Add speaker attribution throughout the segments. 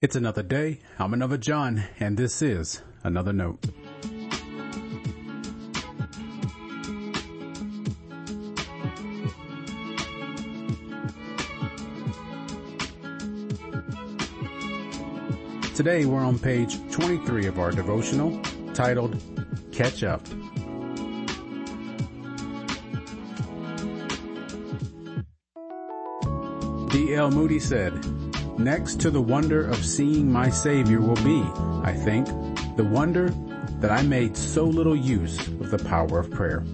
Speaker 1: It's another day. I'm another John, and this is another note. Today we're on page 23 of our devotional titled Catch Up. D.L. Moody said, Next to the wonder of seeing my Savior will be, I think, the wonder that I made so little use of the power of prayer.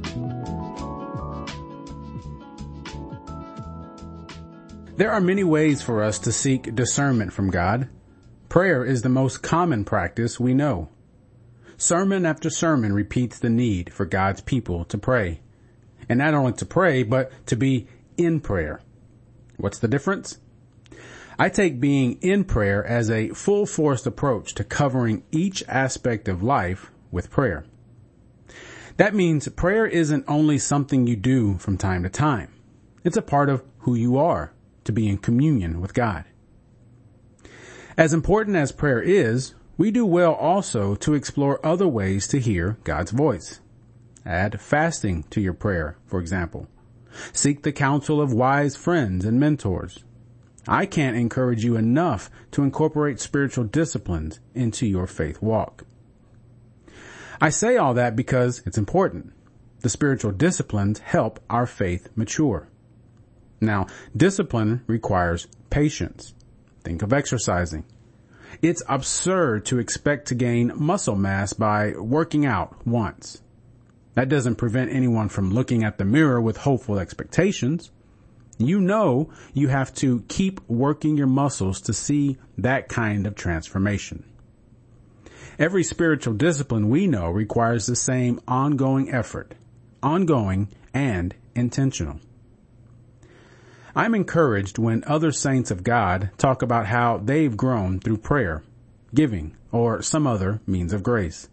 Speaker 1: There are many ways for us to seek discernment from God. Prayer is the most common practice we know. Sermon after sermon repeats the need for God's people to pray. And not only to pray, but to be in prayer. What's the difference? I take being in prayer as a full force approach to covering each aspect of life with prayer. That means prayer isn't only something you do from time to time. It's a part of who you are to be in communion with God. As important as prayer is, we do well also to explore other ways to hear God's voice. Add fasting to your prayer, for example. Seek the counsel of wise friends and mentors. I can't encourage you enough to incorporate spiritual disciplines into your faith walk. I say all that because it's important. The spiritual disciplines help our faith mature. Now, discipline requires patience. Think of exercising. It's absurd to expect to gain muscle mass by working out once. That doesn't prevent anyone from looking at the mirror with hopeful expectations. You know you have to keep working your muscles to see that kind of transformation. Every spiritual discipline we know requires the same ongoing effort, ongoing and intentional. I'm encouraged when other saints of God talk about how they've grown through prayer, giving, or some other means of grace.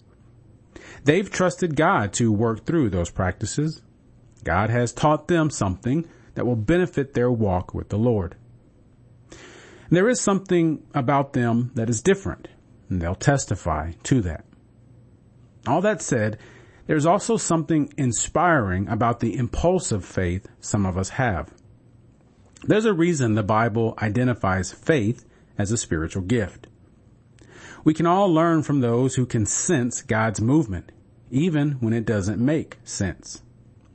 Speaker 1: They've trusted God to work through those practices. God has taught them something that will benefit their walk with the Lord. And there is something about them that is different, and they'll testify to that. All that said, there's also something inspiring about the impulsive faith some of us have. There's a reason the Bible identifies faith as a spiritual gift. We can all learn from those who can sense God's movement, even when it doesn't make sense.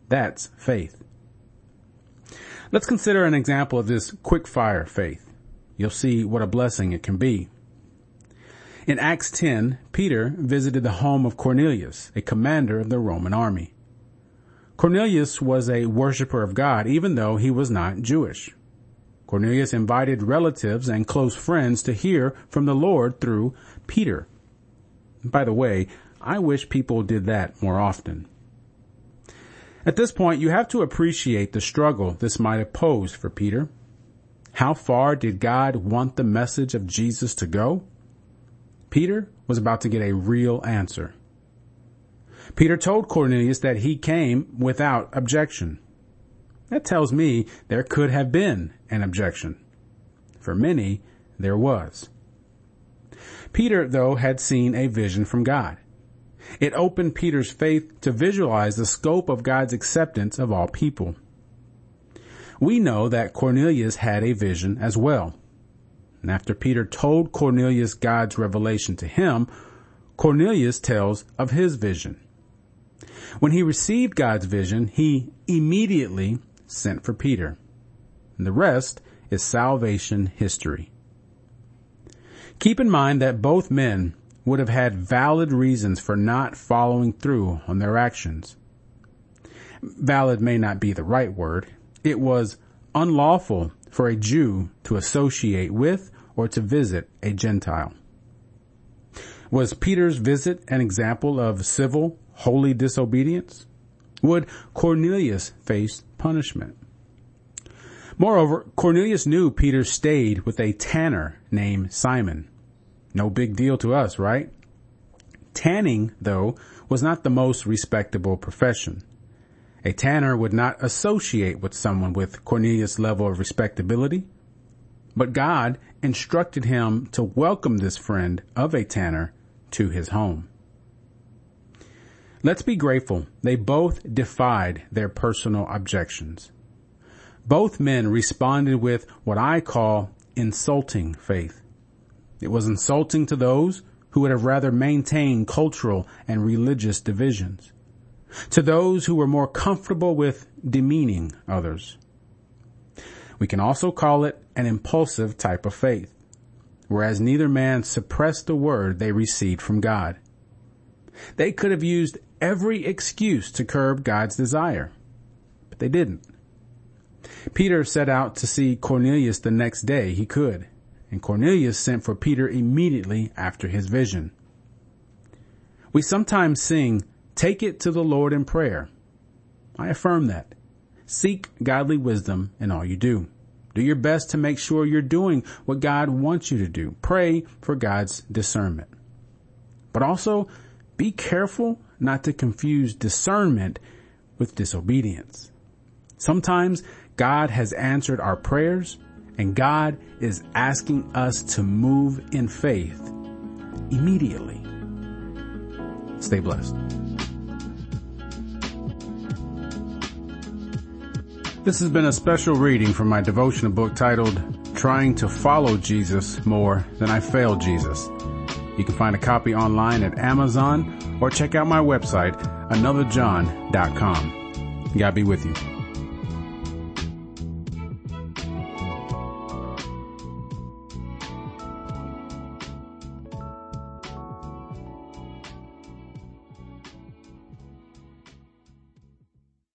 Speaker 1: That's faith. Let's consider an example of this quick fire faith. You'll see what a blessing it can be. In Acts 10, Peter visited the home of Cornelius, a commander of the Roman army. Cornelius was a worshiper of God even though he was not Jewish. Cornelius invited relatives and close friends to hear from the Lord through Peter. By the way, I wish people did that more often. At this point, you have to appreciate the struggle this might have posed for Peter. How far did God want the message of Jesus to go? Peter was about to get a real answer. Peter told Cornelius that he came without objection. That tells me there could have been an objection. For many, there was. Peter, though, had seen a vision from God. It opened Peter's faith to visualize the scope of God's acceptance of all people. We know that Cornelius had a vision as well. And after Peter told Cornelius God's revelation to him, Cornelius tells of his vision. When he received God's vision, he immediately sent for Peter. And the rest is salvation history. Keep in mind that both men would have had valid reasons for not following through on their actions. Valid may not be the right word. It was unlawful for a Jew to associate with or to visit a Gentile. Was Peter's visit an example of civil, holy disobedience? Would Cornelius face punishment? Moreover, Cornelius knew Peter stayed with a tanner named Simon. No big deal to us, right? Tanning, though, was not the most respectable profession. A tanner would not associate with someone with Cornelius' level of respectability. But God instructed him to welcome this friend of a tanner to his home. Let's be grateful they both defied their personal objections. Both men responded with what I call insulting faith. It was insulting to those who would have rather maintained cultural and religious divisions, to those who were more comfortable with demeaning others. We can also call it an impulsive type of faith, whereas neither man suppressed the word they received from God. They could have used every excuse to curb God's desire, but they didn't. Peter set out to see Cornelius the next day he could, and Cornelius sent for Peter immediately after his vision. We sometimes sing, take it to the Lord in prayer. I affirm that. Seek godly wisdom in all you do. Do your best to make sure you're doing what God wants you to do. Pray for God's discernment. But also be careful not to confuse discernment with disobedience. Sometimes God has answered our prayers and God is asking us to move in faith immediately. Stay blessed. This has been a special reading from my devotional book titled Trying to Follow Jesus More Than I Failed Jesus. You can find a copy online at Amazon or check out my website, anotherjohn.com. God be with you.